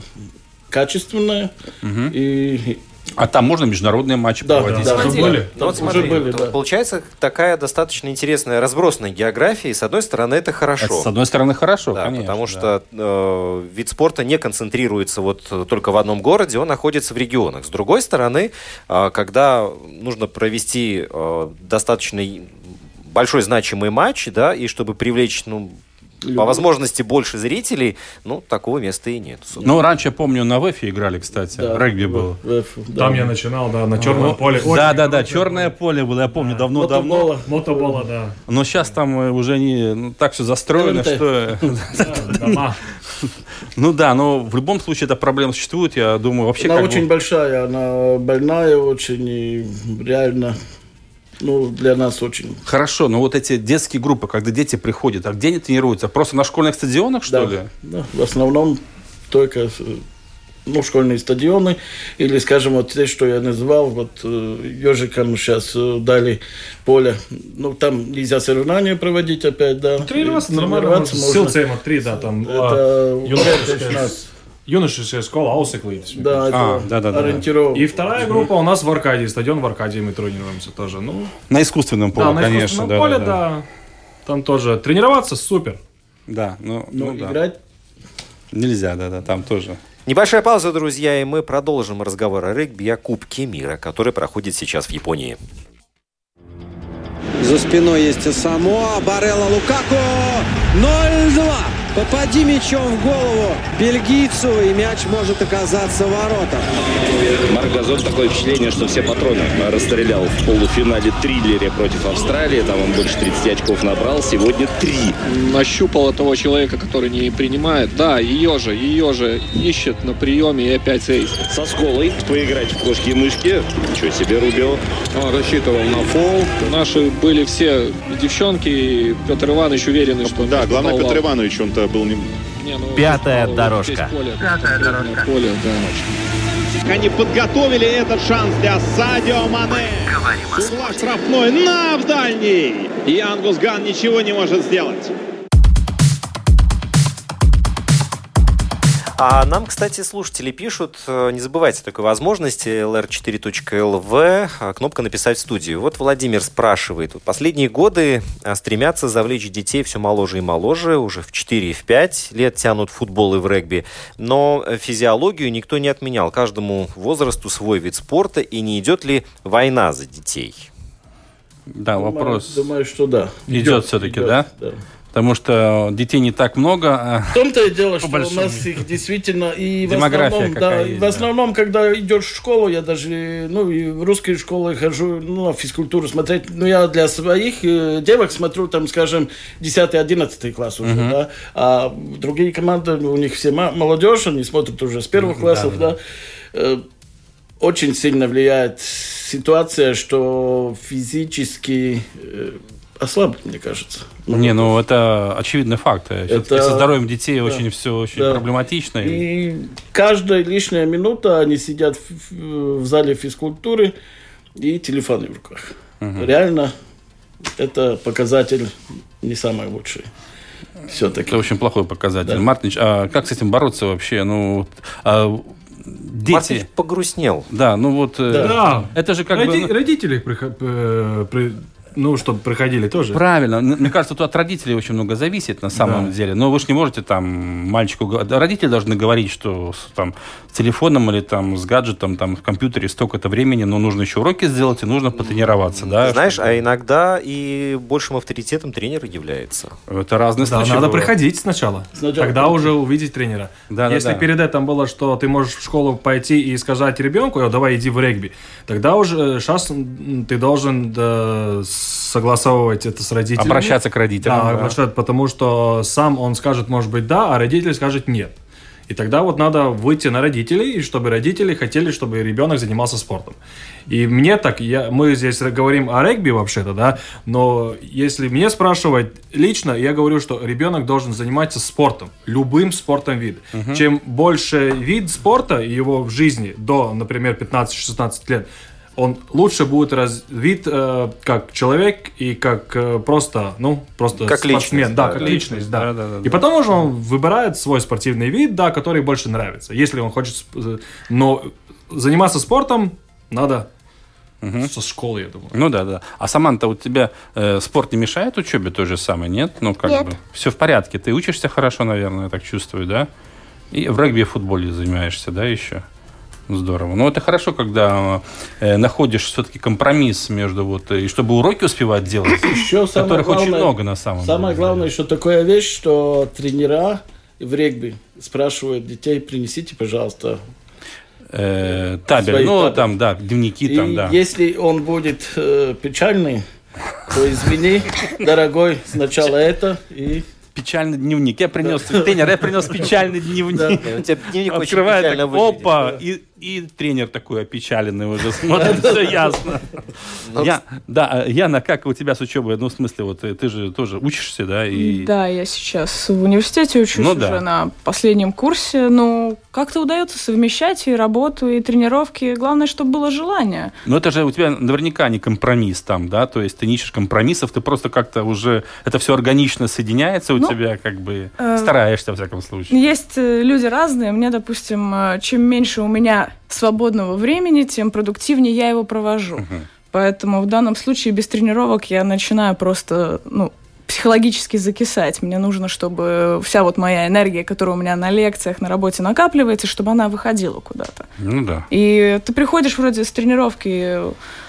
качественное. И А там можно международные матчи Да, проводить? да. Уже были? Ну вот уже были, да. получается такая достаточно интересная разбросанная география, и с одной стороны это хорошо. Это, с одной стороны, хорошо, Да, конечно. потому да. что э, вид спорта не концентрируется вот э, только в одном городе, он находится в регионах. С другой стороны, э, когда нужно провести э, достаточно большой значимый матч, да, и чтобы привлечь, ну, по возможности больше зрителей, ну, такого места и нет. Ну, раньше, я помню, на ВЭФе играли, кстати, да, регби был. в- в- да. Там я начинал, да, на черном поле. Очень Да, да, да, хорошее черное поле было, я помню, давно-давно. Мотобола. Мотобола, да. Но сейчас там э, уже не ну, так все застроено, что... Да, Дома. Ну да, но в любом случае эта проблема существует, я думаю, вообще Она очень большая, она больная очень, и реально ну, для нас очень. Хорошо, но вот эти детские группы, когда дети приходят, а где они тренируются? Просто на школьных стадионах, что да, ли? Да, в основном только э, ну, школьные стадионы, или, скажем, вот те, что я назвал, вот э, ежикам сейчас э, дали поле, ну, там нельзя соревнования проводить опять, да. Тренироваться И нормально. тренироваться можно. ЦМ-3, да, там. Это а, юношеская. Юношеская школа Ауsekли. Да, А, да-да-да. ориентировка. И вторая группа у нас в Аркадии, стадион в Аркадии мы тренируемся тоже. Ну, На искусственном поле, да, на конечно. искусственном да, поле, да, да, да. Там тоже тренироваться супер. Да, ну, Ну, ну да. играть Нельзя, да, да, там тоже. Небольшая пауза, друзья, и мы продолжим разговор о регби, о Кубке мира, который проходит сейчас в Японии. За спиной есть Самоа, Барелла Лукаку. 0-2. Попади мячом в голову бельгийцу, и мяч может оказаться в воротах. Марк Газон такое впечатление, что все патроны расстрелял в полуфинале триллере против Австралии. Там он больше 30 очков набрал. Сегодня три. нащупала того человека, который не принимает. Да, ее же, ее же ищет на приеме и опять эйс. Со сколой поиграть в кошки и мышки. Ничего себе, Рубио. Он рассчитывал на фол. Наши были все девчонки, и Петр Иванович уверен, что... Да, главное, попал. Петр Иванович, он-то был не... Не, ну, Пятая дорожка. поле. Пятая дорожка. Поле, да. Они подготовили этот шанс для Садио Мане. С угла штрафной на в дальний. И Ангус Ган ничего не может сделать. А нам, кстати, слушатели пишут, э, не забывайте такой возможности, lr4.lv, а, кнопка «Написать в студию». Вот Владимир спрашивает, вот последние годы а, стремятся завлечь детей все моложе и моложе, уже в 4 и в 5 лет тянут футбол и в регби, но физиологию никто не отменял, каждому возрасту свой вид спорта, и не идет ли война за детей? Да, Думаю- вопрос Думаю, что да. идет все-таки, идет, да? да. Потому что детей не так много. а- В том-то и дело, что у нас их действительно и в основном, да, есть, в да. основном, когда идешь в школу, я даже, ну, и в русские школы хожу, ну, на физкультуру смотреть, ну, я для своих э, девок смотрю, там, скажем, 10-11 класс уже, Мгм. да, а другие команды, у них все молодежь, они смотрят уже с первых классов, да, Э, очень сильно влияет ситуация, что физически э, ослабли, мне кажется. Не, ну это очевидный факт. Это- со здоровьем детей да. очень все очень Да. проблематично. И- каждая лишняя минута они сидят в, в- зале физкультуры и телефоны в руках. Мгм. Реально, это показатель не самый лучший. Все-таки. Это очень плохой показатель. Да. Мартинич, а как с этим бороться вообще? Ну, вот, а, дети... Мартинич погрустнел. Да, ну вот... э, Да. Это же как Роди- бы... ну, Родители, э, при- ну, чтобы приходили тоже. Правильно. Мне кажется, тут от родителей очень много зависит на самом Да. деле. Но вы же не можете там мальчику... да, Родители должны говорить, что с, там, с телефоном или там с гаджетом, там, в компьютере столько-то времени, но нужно еще уроки сделать и нужно потренироваться. Да, Знаешь, а иногда и большим авторитетом тренер является. Это разные Да, случаи надо бывают. приходить сначала. Сначала Тогда уже увидеть тренера. Да, да, Если да. перед этим было, что ты можешь в школу пойти и сказать ребенку, «О, давай иди в регби, тогда уже сейчас ты должен да, согласовывать это с родителями. Обращаться к родителям, Да, да. обращаться, потому что сам он скажет, может быть, да, а родитель скажет нет. И тогда вот надо выйти на родителей, и чтобы родители хотели, чтобы ребенок занимался спортом. И мне так, я, мы здесь говорим о регби вообще-то, да, но если мне спрашивать лично, я говорю, что ребенок должен заниматься спортом, любым спортом вид. Мгм. Чем больше вид спорта его в жизни до, например, 15-16 лет, он лучше будет развит э, как человек и как э, просто, ну, просто Как спортсмен. личность, да, да, как личность, да. Да, да, да, И да. потом уже он выбирает свой спортивный вид, да, который больше нравится. Если он хочет, э, но заниматься спортом надо со школы, я думаю. Ну да, да. А Саманта, у тебя э, спорт не мешает учебе той же самой, нет? Ну как Нет. бы все в порядке. Ты учишься хорошо, наверное, я так чувствую, да? И в регби и в футболе занимаешься, да, еще? Здорово. Ну, это хорошо, когда э, находишь все-таки компромисс между вот, э, и чтобы уроки успевать делать, Еще самое которых очень главное- много на самом Самое деле. главное, что такая вещь, что тренера в регби спрашивают детей, принесите, пожалуйста, Э, табель, Свои ну, табели. там, да, дневники И там, да. если он будет э, печальный, то извини, дорогой, сначала это и... Печальный дневник. Я принес, тренер, я принес печальный дневник. У тебя дневник очень Открывает печально так, выглядит. опа, и и тренер такой опечаленный уже смотрит, все ясно. Я, да, Яна, как у тебя с учебой? Ну, в смысле, вот э, ты же тоже учишься, да? И... Да, я сейчас в университете учусь Ну уже да. на последнем курсе. Ну, как-то удается совмещать и работу, и тренировки. Главное, чтобы было желание. Но это же у тебя наверняка не компромисс там, да? То есть ты не ищешь компромиссов, ты просто как-то уже... Это все органично соединяется у Ну, тебя, как бы э, стараешься, во всяком случае. Есть э, люди разные. Мне, допустим, э, чем меньше у меня свободного времени, тем продуктивнее я его провожу. Поэтому в данном случае без тренировок я начинаю просто, ну, психологически закисать. Мне нужно, чтобы вся вот моя энергия, которая у меня на лекциях, на работе накапливается, чтобы она выходила куда-то. Ну да. И ты приходишь вроде с тренировки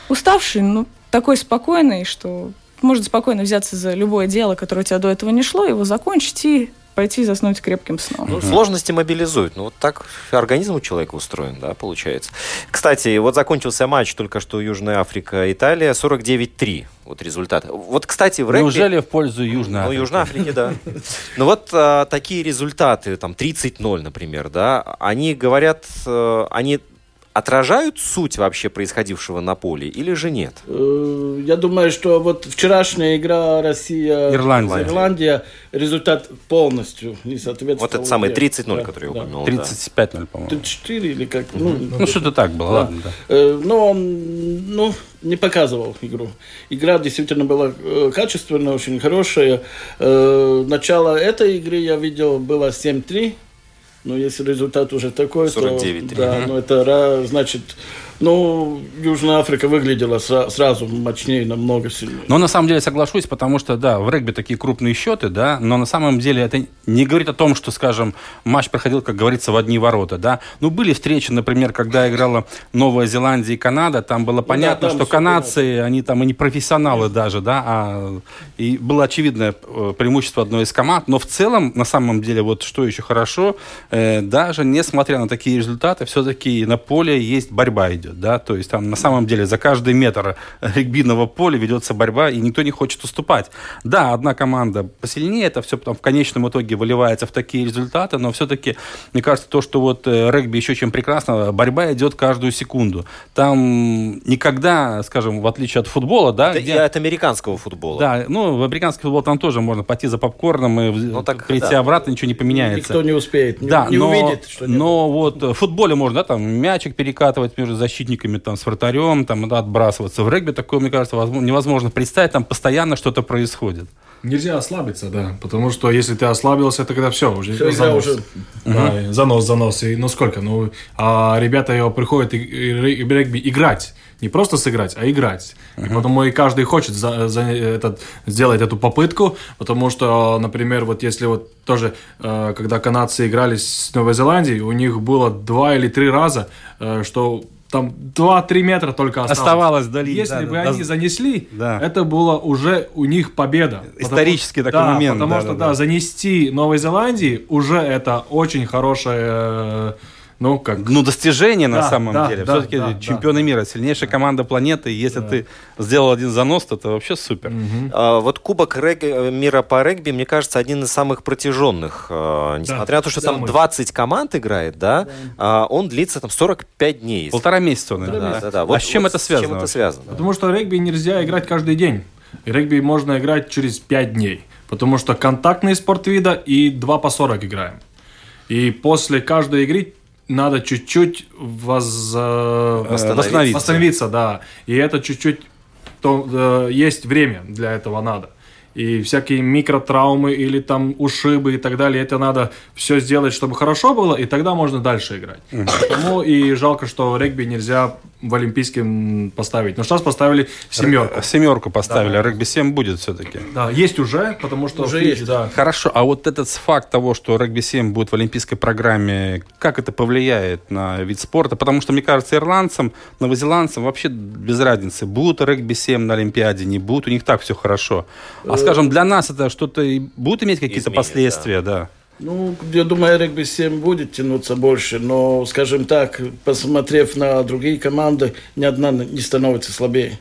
уставший, ну, такой спокойный, что можно спокойно взяться за любое дело, которое у тебя до этого не шло, его закончить и пойти заснуть крепким сном. Ну, сложности мобилизуют. Ну, вот так организм у человека устроен, да, получается. Кстати, вот закончился матч только что Южная Африка, Италия, 49-3. Вот результат. Вот, кстати, в регби... Неужели в пользу Южной Ну, Африки? Южной Африки, да. Ну вот а, такие результаты, там 30-0, например, да, они говорят, э, они отражают суть вообще происходившего на поле или же нет? Э, Я думаю, что вот вчерашняя игра Россия Ирландия. Ирландия результат полностью не соответствует. Вот это самый 30-0, который я упомянул. да. 35-0, по-моему. 34 или как? Ну, Ну, что-то так было, Да. ладно, да. Э, Но он ну, не показывал игру. Игра действительно была э, качественная, очень хорошая. Начало этой игры я видел было 7-3. Но если результат уже такой, 49-3. то да, Мгм. ну это значит, ну Южная Африка выглядела сра- сразу мощнее, намного сильнее. Но на самом деле соглашусь, потому что, да, в регби такие крупные счеты, да, но на самом деле это не говорит о том, что, скажем, матч проходил, как говорится, в одни ворота, да. Ну, были встречи, например, когда играла Новая Зеландия и Канада, там было понятно, там что канадцы, они там и не профессионалы даже, да, а, и было очевидное э, преимущество одной из команд, но в целом, на самом деле, вот что еще хорошо, э, даже несмотря на такие результаты, все-таки на поле есть борьба идет, да, то есть там на самом деле за каждый метр регбийного поля ведется борьба, и никто не хочет уступать. Да, одна команда посильнее, это все потом в конечном итоге выливается в такие результаты, но все-таки, мне кажется, то, что вот э, регби еще чем прекрасно, борьба идет каждую секунду. Там никогда, скажем, в отличие от футбола, да, Это где- и от американского футбола. да, ну, в американский футбол там тоже можно пойти за попкорном и в- так, прийти да. обратно, ничего не поменяется. Никто не успеет, не, да, не но, увидит, что но вот в футболе можно, да, там мячик перекатывать между защитниками, там, с вратарем, там, да, отбрасываться. В регби такое, мне кажется, возможно- невозможно представить, там постоянно что-то происходит. Нельзя ослабиться, да, потому что если ты ослабился, тогда все, уже игра занос. уже- Да, и занос, занос. И, ну сколько? Ну, а ребята его приходят и, и- и в регби играть. Не просто сыграть, а играть. И потому и каждый хочет за- за этот, сделать эту попытку, потому что, например, вот если вот тоже, э, когда канадцы играли с Новой Зеландией, у них было два или три раза, э, что там 2-3 метра только осталось. Оставалось долить, Если да, бы да, они да. занесли, Да. это было уже у них победа. Исторический Потому- такой да, момент, Потому да, что, да, да, занести Новой Зеландии уже это очень хорошее, э, ну, как... Ну, достижение на Да, самом да, деле. да, Все-таки да, чемпионы мира, сильнейшая команда планеты. И если ты сделал один занос, то это вообще супер. А, Вот Кубок рег- мира по регби, мне кажется, один из самых протяженных. А, Несмотря на то, что Да, там мы- 20 команд играет, да, а, он длится там 45 дней. Полтора месяца он играет. Да, да, да. А Вот- с чем вот это с связано? чем это связано? Потому что регби нельзя играть каждый день. Регби можно играть через 5 дней. Потому что контактный спорт вида и 2 по 40 играем. И после каждой игры надо чуть-чуть воз... э, Восстановиться. восстановиться. Восстановиться, да. И это чуть-чуть... То, э, есть время для этого надо. И всякие микротравмы или там ушибы и так далее, это надо все сделать, чтобы хорошо было, и тогда можно дальше играть. Потому и жалко, что регби нельзя в Олимпийском поставить. Но сейчас поставили семерку. Семерку поставили, а регби 7 будет все-таки. Да, есть уже, потому что Уже есть. да. Хорошо, а вот этот факт того, что регби 7 будет в олимпийской программе, как это повлияет на вид спорта? Потому что, мне кажется, ирландцам, новозеландцам вообще без разницы, будут регби 7 на Олимпиаде, не будут, у них так все хорошо. А скажем, для нас это что-то будет иметь какие-то Изменит, последствия, да. Ну, я думаю, регби 7 будет тянуться больше, но, скажем так, посмотрев на другие команды, ни одна не становится слабее.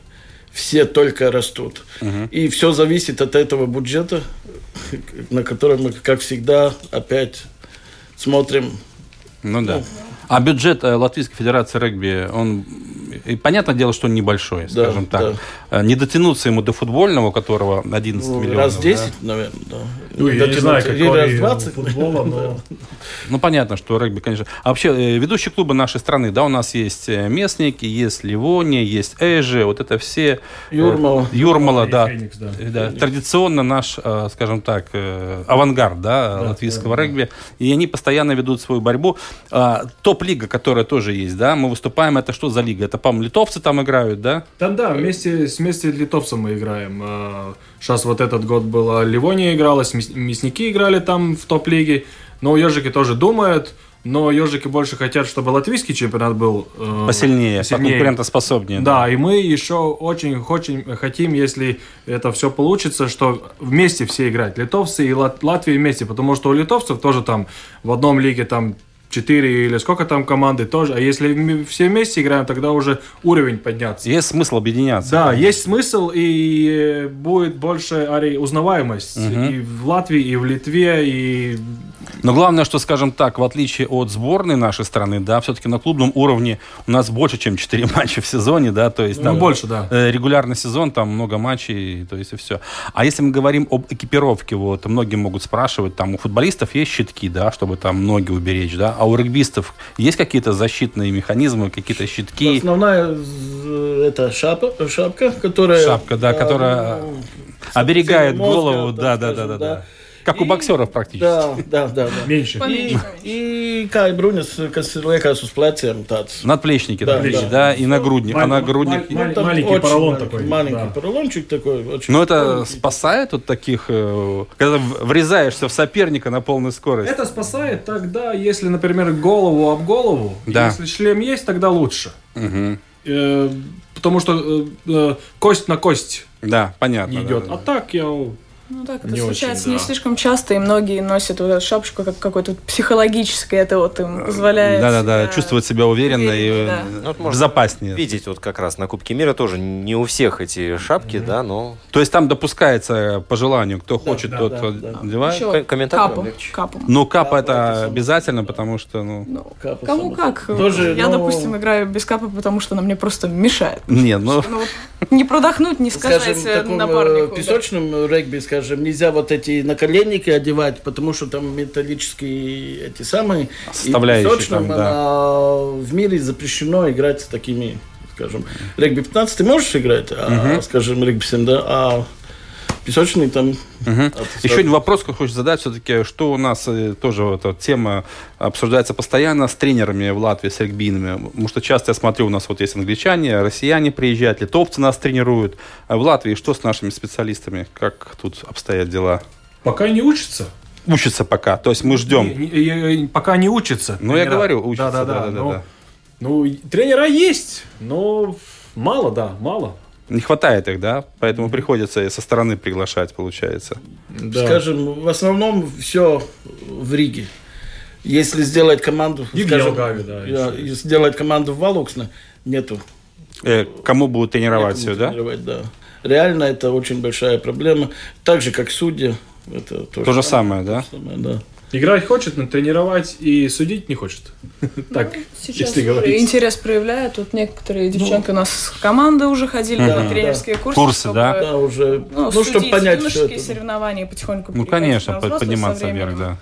Все только растут. И все зависит от этого бюджета, на который мы, как всегда, опять смотрим. Ну да. А бюджет э, Латвийской Федерации регби, он, и понятное дело, что он небольшой, Да, скажем так. да. Э, Не дотянуться ему до футбольного, которого 11 Ну, миллионов. раз да? 10, наверное, да. Ну, я не знаю, раз 20. футбола, но... Ну, понятно, что регби, конечно. А вообще, э, ведущие клубы нашей страны, да, у нас есть э, Местники, есть Ливония, есть Эжи, вот это все... э, Юрмала. Юрмала, да. Традиционно наш, скажем так, авангард, да, латвийского регби. И они постоянно ведут свою борьбу. А, Топ-лига, которая тоже есть, да, мы выступаем, это что за лига? Это, по-моему, литовцы там играют, да? Да, да, вместе, с- вместе литовцем мы играем. Сейчас вот этот год была Ливония играла, с Мяс- мясники играли там в топ-лиге. Но ежики тоже думают, но ежики больше хотят, чтобы латвийский чемпионат был э, Посильнее, поконкурентоспособнее. Да, и мы еще очень хотим, хотим, если это все получится, что вместе все играть. Литовцы и Лат- Латвия вместе, потому что у литовцев тоже там в одном лиге там 4 или сколько там команды тоже. А если мы все вместе играем, тогда уже уровень подняться. Есть смысл объединяться. Да, есть смысл и э, будет больше ари, узнаваемость Мгм. и в Латвии, и в Литве, и Но главное, что, скажем так, в отличие от сборной нашей страны, да, все-таки на клубном уровне у нас больше, чем 4 матча в сезоне, да, то есть Ну, там больше, да. э, регулярный сезон, там много матчей, то есть и все. А если мы говорим об экипировке, вот, многие могут спрашивать, там у футболистов есть щитки, да, чтобы там ноги уберечь, да, а у регбистов есть какие-то защитные механизмы, какие-то щитки? Основная это шапка, шапка, которая... Шапка, да, которая ну, оберегает мозга, голову, да, да, да, да, да. Как у боксеров практически. Да, да, да. да. меньше. И, и kā ir bruņas, kas liekas uz pleciem tāds. Надплечники Да, такие, да. да, и нагрудник, а нагрудник... маль- там маленький очень поролон маленький, такой, Маленький да. поролончик такой. Очень Но это маленький. спасает от таких, э, когда врезаешься в соперника на полной скорости. Это спасает тогда, если, например, голову об голову. Да. Если шлем есть, тогда лучше. Э, потому что э, э, кость на кость Да, понятно. не идет. да, А так я... Ну так, это Не случается очень, не да. слишком часто, и многие носят вот эту шапочку как какой-то психологическое, это вот им позволяет... Да-да-да, себя- чувствовать себя уверенно и увереннее, э, да. Ну, вот можно безопаснее. Видеть вот как раз на Кубке мира тоже не у всех эти шапки, да, но То есть там допускается по желанию, кто хочет, да, тот да, да. одевает. Еще Ком- комментаторам капу, легче. капу. Ну, капа Капа это это само обязательно, потому что, ну... Ну, Капа кому само как. Тоже, Я, ну, допустим, играю без капы, потому что она мне просто мешает. Не, ну... Ну, не продохнуть, не сказать Скажем, э, э, да. песочном регби, скажем, нельзя вот эти наколенники одевать, потому что там металлические эти самые. И Составляющие песочном там, да. она- в мире запрещено играть с такими, скажем, регби 15 ты можешь играть, а, скажем, регби 7, да, а песочный там... А, Еще один вопрос, который хочется задать, все-таки, что у нас э, тоже вот эта тема обсуждается постоянно с тренерами в Латвии, с регбийными. Потому что часто я смотрю, у нас вот есть англичане, россияне приезжают, литовцы нас тренируют. А в Латвии что с нашими специалистами? Как тут обстоят дела? Пока не учится. Учатся пока, то есть мы ждем. Не- не- не- пока не учится. Ну, я говорю, учатся, Да-да-да. да-да-да. Ну, ну, и тренера есть, но мало, да, мало. Не хватает их, да? Поэтому приходится со стороны приглашать, получается. Да. Скажем, в основном все в Риге. Если сделать команду, И в скажем, Елгаве, да, и сделать команду в Валуксне, нету. Э, кому будут тренировать некому все, да? тренировать, да? Реально это очень большая проблема. Так же, как судья. Это тоже То же самое, да? самое, да. Играть хочет, но тренировать и судить не хочет. Так, Сейчас если говорить. интерес проявляют. Тут некоторые девчонки у нас с команды уже ходили на тренерские курсы. Курсы, да? Да, уже, Ну, ну, чтобы понять все юношеские это. соревнования потихоньку Ну, конечно, подниматься вверх, да.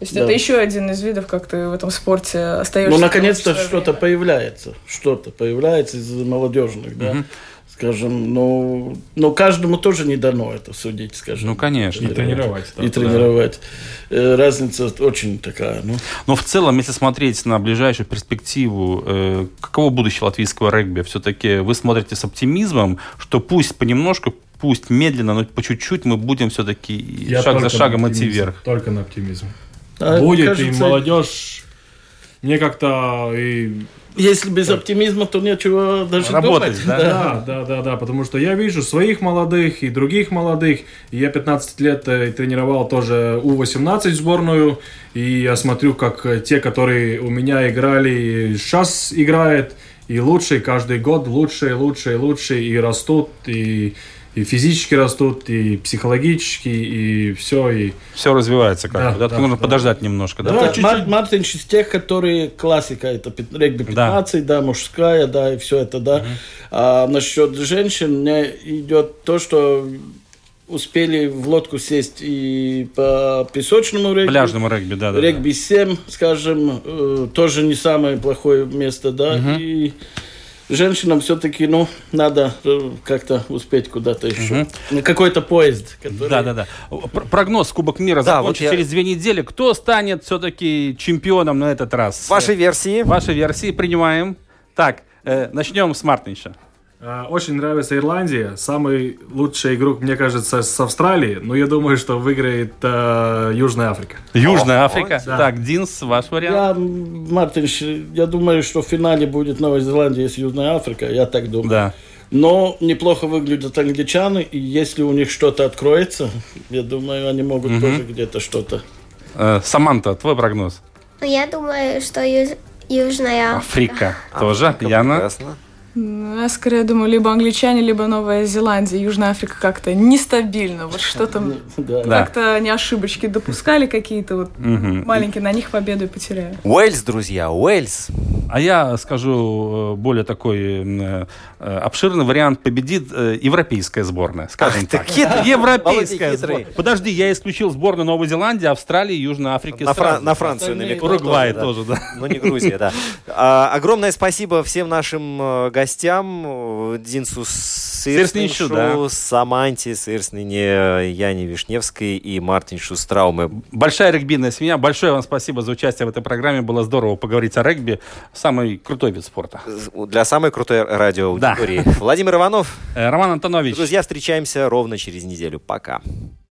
То есть Да. это еще один из видов, как ты в этом спорте остаешься. Ну, наконец-то что-то появляется. Что-то появляется из молодежных, да. Скажем, ну, но каждому тоже не дано это судить, скажем. Ну, конечно. И тренировать. да. И тренировать. Э, Разница очень такая, ну. Но в целом, если смотреть на ближайшую перспективу, э, каково будущее латвийского регби, все-таки вы смотрите с оптимизмом, что пусть понемножку, пусть медленно, но по чуть-чуть мы будем все-таки Я шаг за шагом идти вверх. Только на оптимизм. А, Будет, и кажется, молодежь... Мне как-то и Если без оптимизма, то нечего даже Работать, думать. да? Да, да, да, да, потому что я вижу своих молодых и других молодых. Я 15 лет э, тренировал тоже У-18 сборную, и я смотрю, как э, те, которые у меня играли, сейчас играют, и лучше, каждый год лучше, лучше, лучше, и растут, и и физически растут, и психологически, и все, и... Все развивается как Да, да? да, нужно да. подождать немножко, да? Да, Мар- Мартинш из тех, которые классика, это регби 15, да, мужская, да, и все это, да. А насчет женщин мне идет то, что успели в лодку сесть и по песочному регби. Пляжному регби, да, да. да. Регби 7, скажем, э, тоже не самое плохое место, да, Мгм. и женщинам все-таки, ну, надо э, как-то успеть куда-то еще. На какой-то поезд, который... Да, да, да. Пр- Прогноз Кубок мира Да, закончится вот я- через две недели. Кто станет все-таки чемпионом на этот раз? Ваши версии? Ваши версии принимаем. Так, э, начнем с Мартинша. А, Очень нравится Ирландия. Самый лучший игрок, мне кажется, с Австралии. Но я думаю, что выиграет э, Южная Африка. Южная Африка. Да. Так, Динс, ваш вариант. Я, м, Мартинш, я думаю, что в финале будет Новая Зеландия с Южной Африкой, я так думаю. Да. Но неплохо выглядят англичаны, и если у них что-то откроется, я думаю, они могут Мгм. тоже где-то что-то. Э, Саманта, твой прогноз. Ну, я думаю, что Юж- Южная Африка. Тоже. Яна. Ну, Я скорее думаю, либо англичане, либо Новая Зеландия. Южная Африка как-то нестабильно. Вот что-то Да. как-то они ошибочки допускали какие-то вот маленькие, на них победу и потеряли. Уэльс, друзья, Уэльс. А я скажу э, более такой э, э, обширный вариант. Победит европейская сборная, скажем так. хитрый. Европейская Молодец, сборная. Подожди, я исключил сборную Новой Зеландии, Австралии, Южной Африки. На, Фран- на Францию намекнул. Уругвай тоже, тоже, да. Ну, не Грузия, да. А, огромное спасибо всем нашим э, гостям. э, Динсу Сырсниншу, да. Саманте Сырснине, Яне Вишневской и Мартиншу Страуме. Большая регбийная семья. Большое вам спасибо за участие в этой программе. Было здорово поговорить о регби. Самый крутой вид спорта. Для самой крутой радиоаудитории. Владимир Иванов. Роман Антонович. Друзья, встречаемся ровно через неделю. Пока.